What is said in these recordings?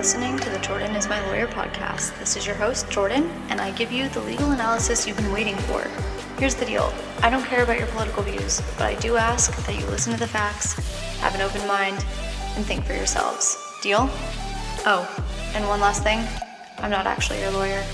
listening to the Jordan is My Lawyer podcast. This is your host, Jordan, and I give you the legal analysis you've been waiting for. Here's the deal I don't care about your political views, but I do ask that you listen to the facts, have an open mind, and think for yourselves. Deal? Oh, and one last thing I'm not actually your lawyer.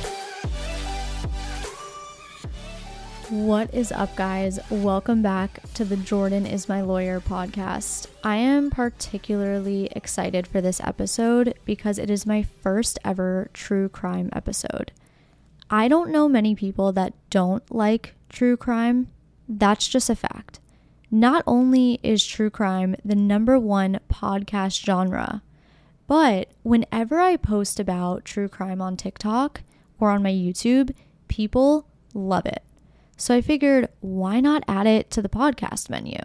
What is up, guys? Welcome back to the Jordan is My Lawyer podcast. I am particularly excited for this episode because it is my first ever true crime episode. I don't know many people that don't like true crime. That's just a fact. Not only is true crime the number one podcast genre, but whenever I post about true crime on TikTok or on my YouTube, people love it. So I figured, why not add it to the podcast menu?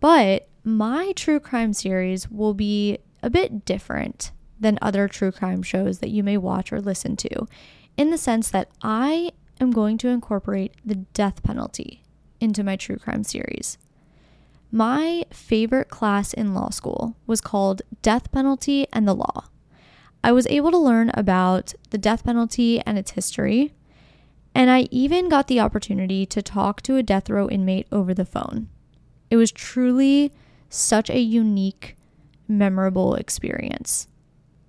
But my true crime series will be a bit different than other true crime shows that you may watch or listen to, in the sense that I am going to incorporate the death penalty into my true crime series. My favorite class in law school was called Death Penalty and the Law. I was able to learn about the death penalty and its history, and I even got the opportunity to talk to a death row inmate over the phone. It was truly such a unique, memorable experience.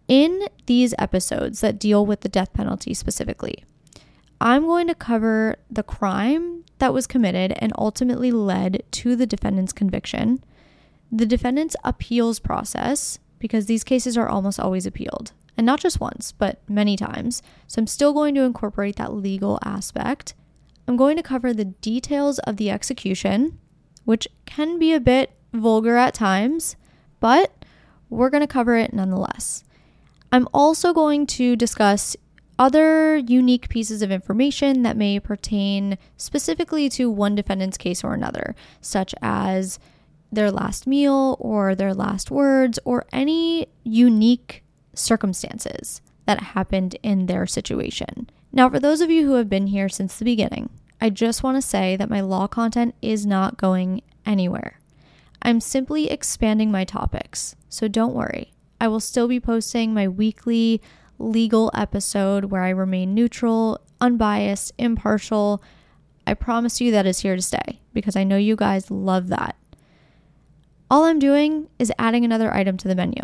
In these episodes that deal with the death penalty specifically, I'm going to cover the crime that was committed and ultimately led to the defendant's conviction, the defendant's appeals process, because these cases are almost always appealed, and not just once, but many times. So I'm still going to incorporate that legal aspect. I'm going to cover the details of the execution, which can be a bit vulgar at times, but we're going to cover it nonetheless. I'm also going to discuss other unique pieces of information that may pertain specifically to one defendant's case or another, such as their last meal or their last words or any unique circumstances that happened in their situation. Now, for those of you who have been here since the beginning, I just want to say that my law content is not going anywhere. I'm simply expanding my topics, so don't worry. I will still be posting my weekly legal episode where I remain neutral, unbiased, impartial. I promise you that is here to stay because I know you guys love that. All I'm doing is adding another item to the menu.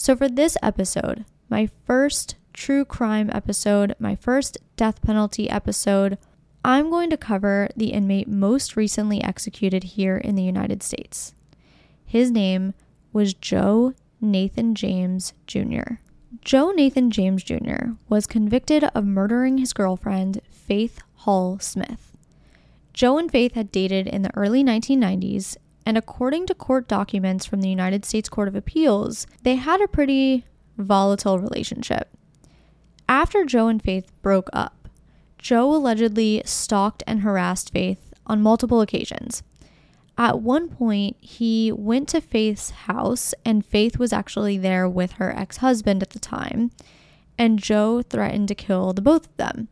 So, for this episode, my first true crime episode, my first death penalty episode, I'm going to cover the inmate most recently executed here in the United States. His name was Joe Nathan James Jr. Joe Nathan James Jr. was convicted of murdering his girlfriend, Faith Hall Smith. Joe and Faith had dated in the early 1990s and according to court documents from the United States Court of Appeals, they had a pretty volatile relationship. After Joe and Faith broke up, Joe allegedly stalked and harassed Faith on multiple occasions. At one point, he went to Faith's house, and Faith was actually there with her ex husband at the time, and Joe threatened to kill the both of them.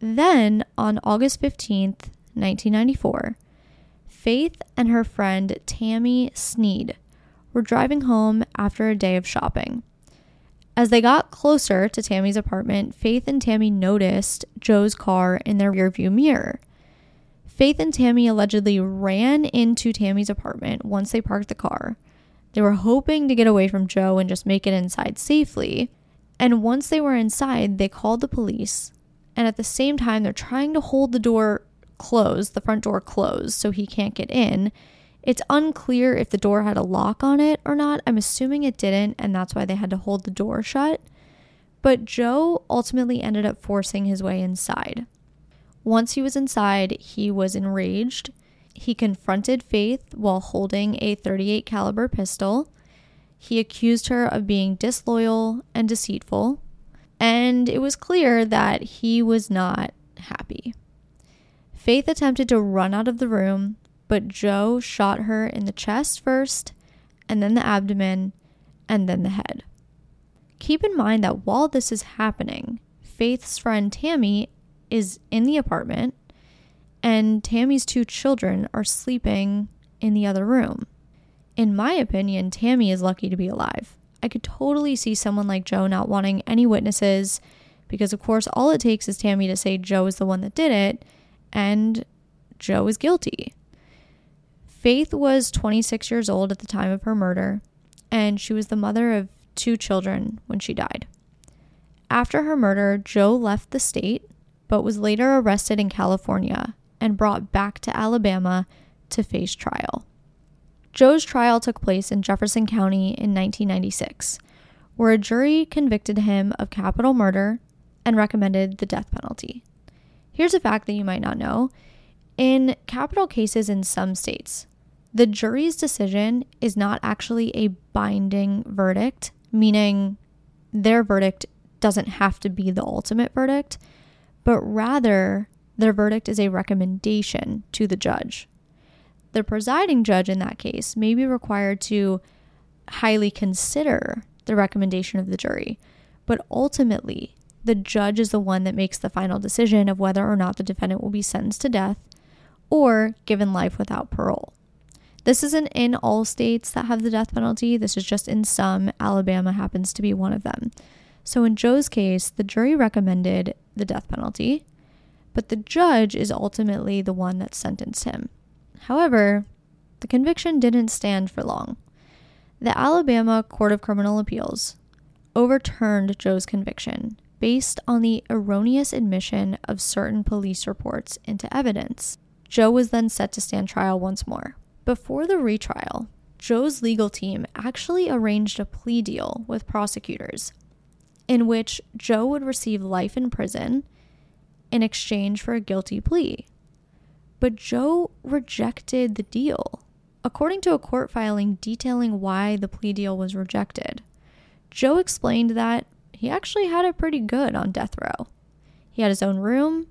Then, on August 15th, 1994, Faith and her friend Tammy Sneed were driving home after a day of shopping. As they got closer to Tammy's apartment, Faith and Tammy noticed Joe's car in their rearview mirror. Faith and Tammy allegedly ran into Tammy's apartment once they parked the car. They were hoping to get away from Joe and just make it inside safely. And once they were inside, they called the police. And at the same time, they're trying to hold the door closed, the front door closed, so he can't get in. It's unclear if the door had a lock on it or not. I'm assuming it didn't, and that's why they had to hold the door shut. But Joe ultimately ended up forcing his way inside. Once he was inside, he was enraged. He confronted Faith while holding a 38 caliber pistol. He accused her of being disloyal and deceitful, and it was clear that he was not happy. Faith attempted to run out of the room, but Joe shot her in the chest first, and then the abdomen, and then the head. Keep in mind that while this is happening, Faith's friend Tammy is in the apartment, and Tammy's two children are sleeping in the other room. In my opinion, Tammy is lucky to be alive. I could totally see someone like Joe not wanting any witnesses because, of course, all it takes is Tammy to say Joe is the one that did it and Joe is guilty. Faith was 26 years old at the time of her murder, and she was the mother of two children when she died. After her murder, Joe left the state, but was later arrested in California and brought back to Alabama to face trial. Joe's trial took place in Jefferson County in 1996, where a jury convicted him of capital murder and recommended the death penalty. Here's a fact that you might not know. In capital cases in some states, the jury's decision is not actually a binding verdict, meaning their verdict doesn't have to be the ultimate verdict, but rather their verdict is a recommendation to the judge. The presiding judge in that case may be required to highly consider the recommendation of the jury, but ultimately, the judge is the one that makes the final decision of whether or not the defendant will be sentenced to death or given life without parole. This isn't in all states that have the death penalty, this is just in some. Alabama happens to be one of them. So in Joe's case, the jury recommended the death penalty, but the judge is ultimately the one that sentenced him. However, the conviction didn't stand for long. The Alabama Court of Criminal Appeals overturned Joe's conviction based on the erroneous admission of certain police reports into evidence. Joe was then set to stand trial once more. Before the retrial, Joe's legal team actually arranged a plea deal with prosecutors in which Joe would receive life in prison in exchange for a guilty plea. But Joe rejected the deal. According to a court filing detailing why the plea deal was rejected, Joe explained that he actually had it pretty good on death row. He had his own room,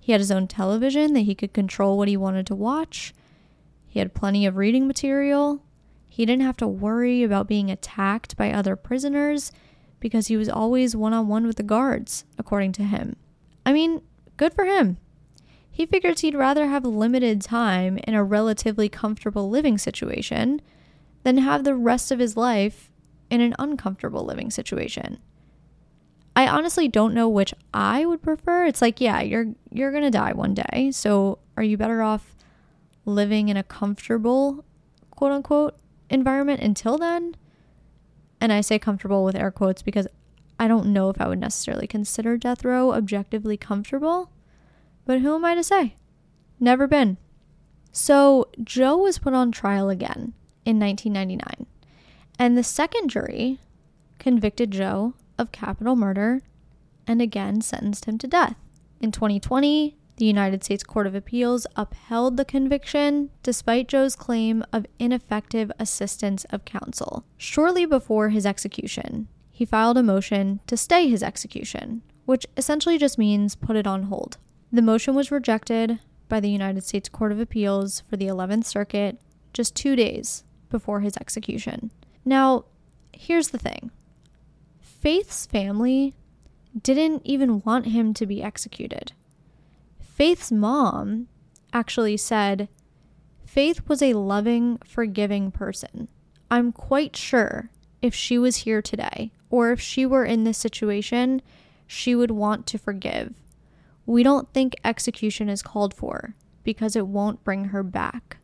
he had his own television that he could control what he wanted to watch, he had plenty of reading material, he didn't have to worry about being attacked by other prisoners because he was always one on one with the guards, according to him. I mean, good for him. He figures he'd rather have limited time in a relatively comfortable living situation than have the rest of his life in an uncomfortable living situation. I honestly don't know which I would prefer. It's like, yeah, you're you're going to die one day. So, are you better off living in a comfortable quote unquote environment until then? And I say comfortable with air quotes because I don't know if I would necessarily consider death row objectively comfortable. But who am I to say? Never been. So, Joe was put on trial again in 1999. And the second jury convicted Joe of capital murder and again sentenced him to death. In 2020, the United States Court of Appeals upheld the conviction despite Joe's claim of ineffective assistance of counsel. Shortly before his execution, he filed a motion to stay his execution, which essentially just means put it on hold. The motion was rejected by the United States Court of Appeals for the 11th Circuit just two days before his execution. Now, here's the thing Faith's family didn't even want him to be executed. Faith's mom actually said, Faith was a loving, forgiving person. I'm quite sure if she was here today, or if she were in this situation, she would want to forgive. We don't think execution is called for because it won't bring her back.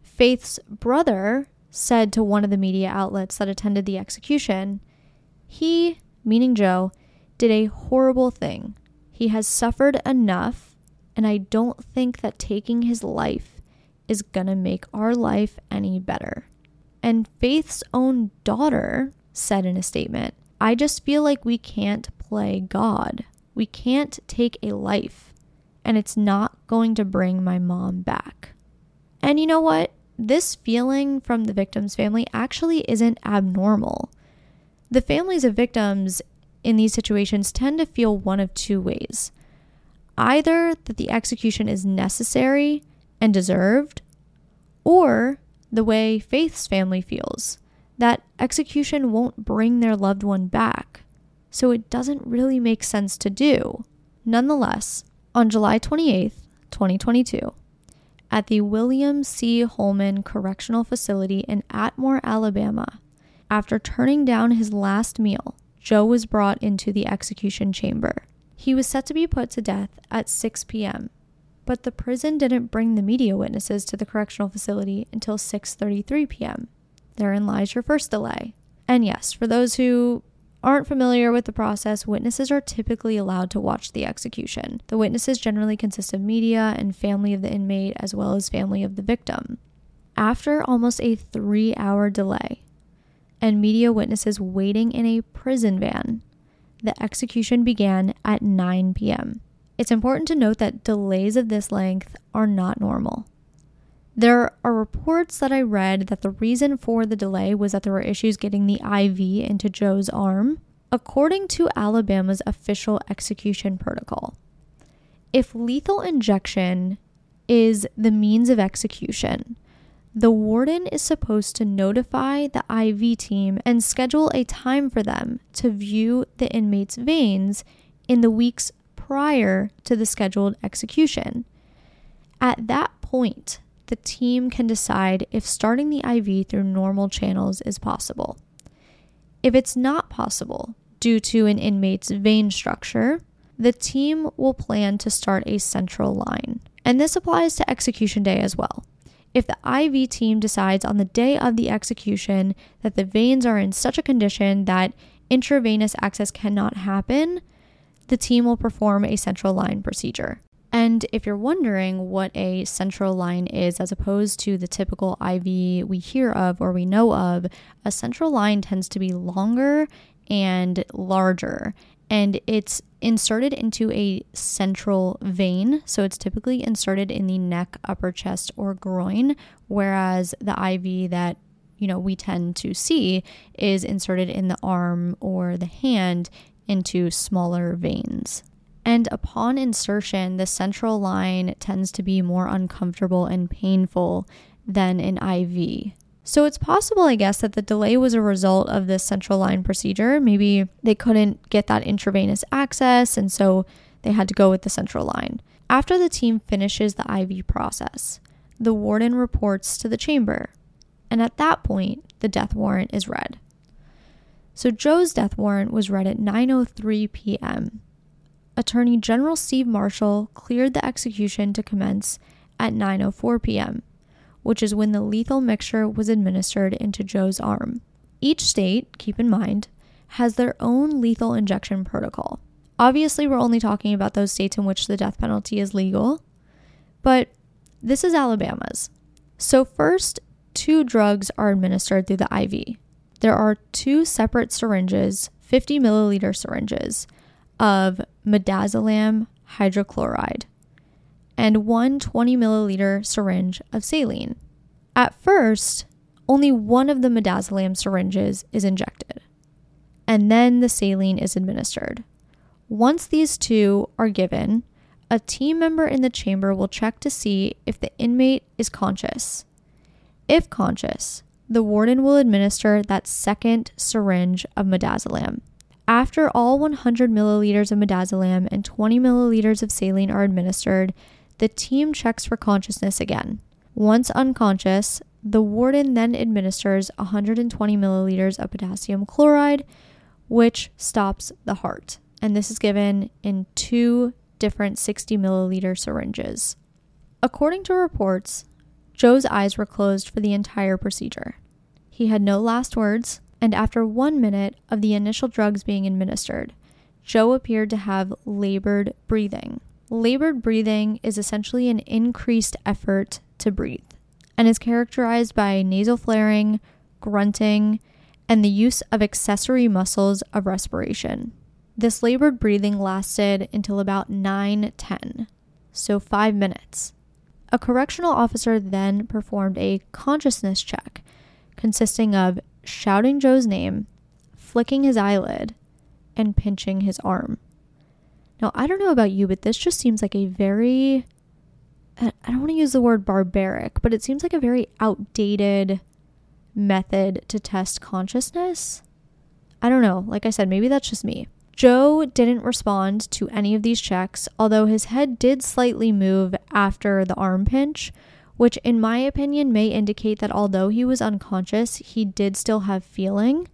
Faith's brother said to one of the media outlets that attended the execution he, meaning Joe, did a horrible thing. He has suffered enough, and I don't think that taking his life is gonna make our life any better. And Faith's own daughter said in a statement, I just feel like we can't play God. We can't take a life, and it's not going to bring my mom back. And you know what? This feeling from the victim's family actually isn't abnormal. The families of victims in these situations tend to feel one of two ways either that the execution is necessary and deserved, or the way Faith's family feels that execution won't bring their loved one back, so it doesn't really make sense to do. Nonetheless, on July 28th, 2022, at the William C. Holman Correctional Facility in Atmore, Alabama, after turning down his last meal, Joe was brought into the execution chamber. He was set to be put to death at 6 p.m., but the prison didn't bring the media witnesses to the correctional facility until 6:33 p.m. Therein lies your first delay. And yes, for those who aren't familiar with the process, witnesses are typically allowed to watch the execution. The witnesses generally consist of media and family of the inmate as well as family of the victim. After almost a 3-hour delay and media witnesses waiting in a prison van, the execution began at 9 p.m. It's important to note that delays of this length are not normal. There are reports that I read that the reason for the delay was that there were issues getting the IV into Joe's arm, according to Alabama's official execution protocol. If lethal injection is the means of execution, the warden is supposed to notify the IV team and schedule a time for them to view the inmate's veins in the weeks prior to the scheduled execution. At that point, the team can decide if starting the IV through normal channels is possible. If it's not possible due to an inmate's vein structure, the team will plan to start a central line. And this applies to execution day as well. If the IV team decides on the day of the execution that the veins are in such a condition that intravenous access cannot happen, the team will perform a central line procedure. And if you're wondering what a central line is as opposed to the typical IV we hear of or we know of, a central line tends to be longer and larger. And it's inserted into a central vein. So it's typically inserted in the neck, upper chest, or groin, whereas the IV that you know we tend to see is inserted in the arm or the hand into smaller veins. And upon insertion, the central line tends to be more uncomfortable and painful than an IV. So it's possible, I guess, that the delay was a result of this central line procedure. Maybe they couldn't get that intravenous access, and so they had to go with the central line. After the team finishes the IV process, the warden reports to the chamber, and at that point, the death warrant is read. So Joe's death warrant was read at 9:03 p.m. Attorney General Steve Marshall cleared the execution to commence at 9:04 p.m., which is when the lethal mixture was administered into Joe's arm. Each state, keep in mind, has their own lethal injection protocol. Obviously, we're only talking about those states in which the death penalty is legal, but this is Alabama's. So, first, two drugs are administered through the IV there are two separate syringes, 50 milliliter syringes, of midazolam hydrochloride and one 20 milliliter syringe of saline. At first, only one of the midazolam syringes is injected, and then the saline is administered. Once these two are given, a team member in the chamber will check to see if the inmate is conscious. If conscious, the warden will administer that second syringe of midazolam. After all 100 milliliters of midazolam and 20 milliliters of saline are administered, the team checks for consciousness again. Once unconscious, the warden then administers 120 milliliters of potassium chloride, which stops the heart. And this is given in two different 60 milliliter syringes. According to reports, Joe's eyes were closed for the entire procedure. He had no last words, and after one minute of the initial drugs being administered, Joe appeared to have labored breathing. Labored breathing is essentially an increased effort to breathe and is characterized by nasal flaring, grunting, and the use of accessory muscles of respiration. This labored breathing lasted until about 9:10, so 5 minutes. A correctional officer then performed a consciousness check consisting of shouting Joe's name, flicking his eyelid, and pinching his arm. Now, I don't know about you, but this just seems like a very, I don't want to use the word barbaric, but it seems like a very outdated method to test consciousness. I don't know. Like I said, maybe that's just me. Joe didn't respond to any of these checks, although his head did slightly move after the arm pinch, which, in my opinion, may indicate that although he was unconscious, he did still have feeling.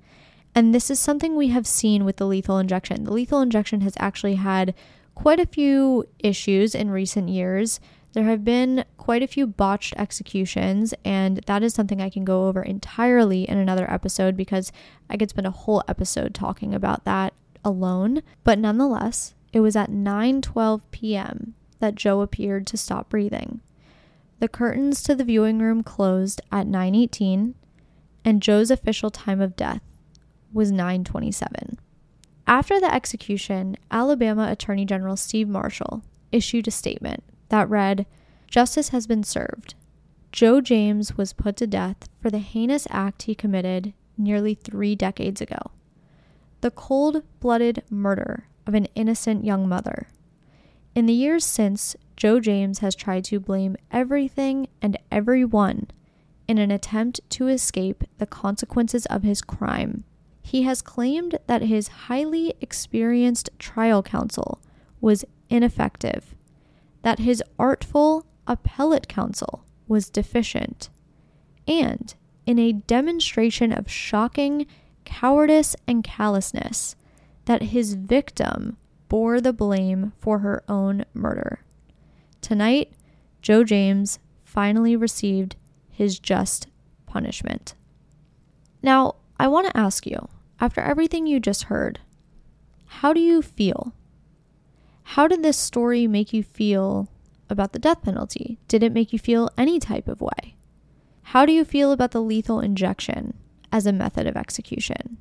And this is something we have seen with the lethal injection. The lethal injection has actually had quite a few issues in recent years. There have been quite a few botched executions, and that is something I can go over entirely in another episode because I could spend a whole episode talking about that alone. But nonetheless, it was at 9:12 p.m. that Joe appeared to stop breathing. The curtains to the viewing room closed at 9:18 and Joe's official time of death was 9:27. After the execution, Alabama Attorney General Steve Marshall issued a statement that read, "Justice has been served. Joe James was put to death for the heinous act he committed nearly 3 decades ago. The cold-blooded murder of an innocent young mother. In the years since, Joe James has tried to blame everything and everyone in an attempt to escape the consequences of his crime. He has claimed that his highly experienced trial counsel was ineffective, that his artful appellate counsel was deficient, and in a demonstration of shocking cowardice and callousness, that his victim bore the blame for her own murder. Tonight, Joe James finally received his just punishment. Now, I want to ask you, after everything you just heard, how do you feel? How did this story make you feel about the death penalty? Did it make you feel any type of way? How do you feel about the lethal injection as a method of execution?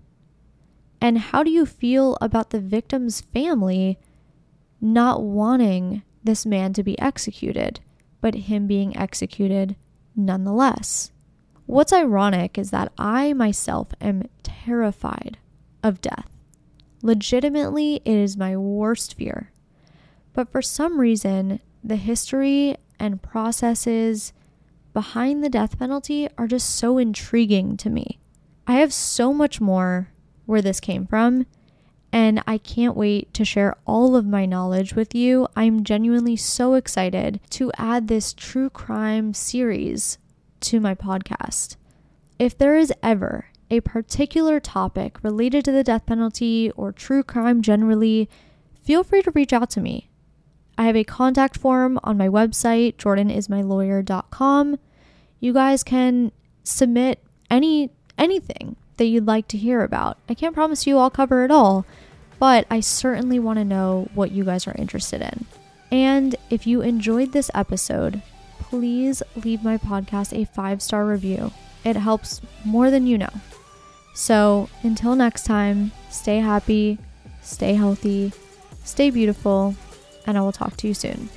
And how do you feel about the victim's family not wanting this man to be executed, but him being executed nonetheless. What's ironic is that I myself am terrified of death. Legitimately, it is my worst fear. But for some reason, the history and processes behind the death penalty are just so intriguing to me. I have so much more where this came from and I can't wait to share all of my knowledge with you. I'm genuinely so excited to add this true crime series to my podcast. If there is ever a particular topic related to the death penalty or true crime generally, feel free to reach out to me. I have a contact form on my website, jordanismylawyer.com. You guys can submit any anything that you'd like to hear about. I can't promise you I'll cover it all, but I certainly want to know what you guys are interested in. And if you enjoyed this episode, please leave my podcast a five star review. It helps more than you know. So until next time, stay happy, stay healthy, stay beautiful, and I will talk to you soon.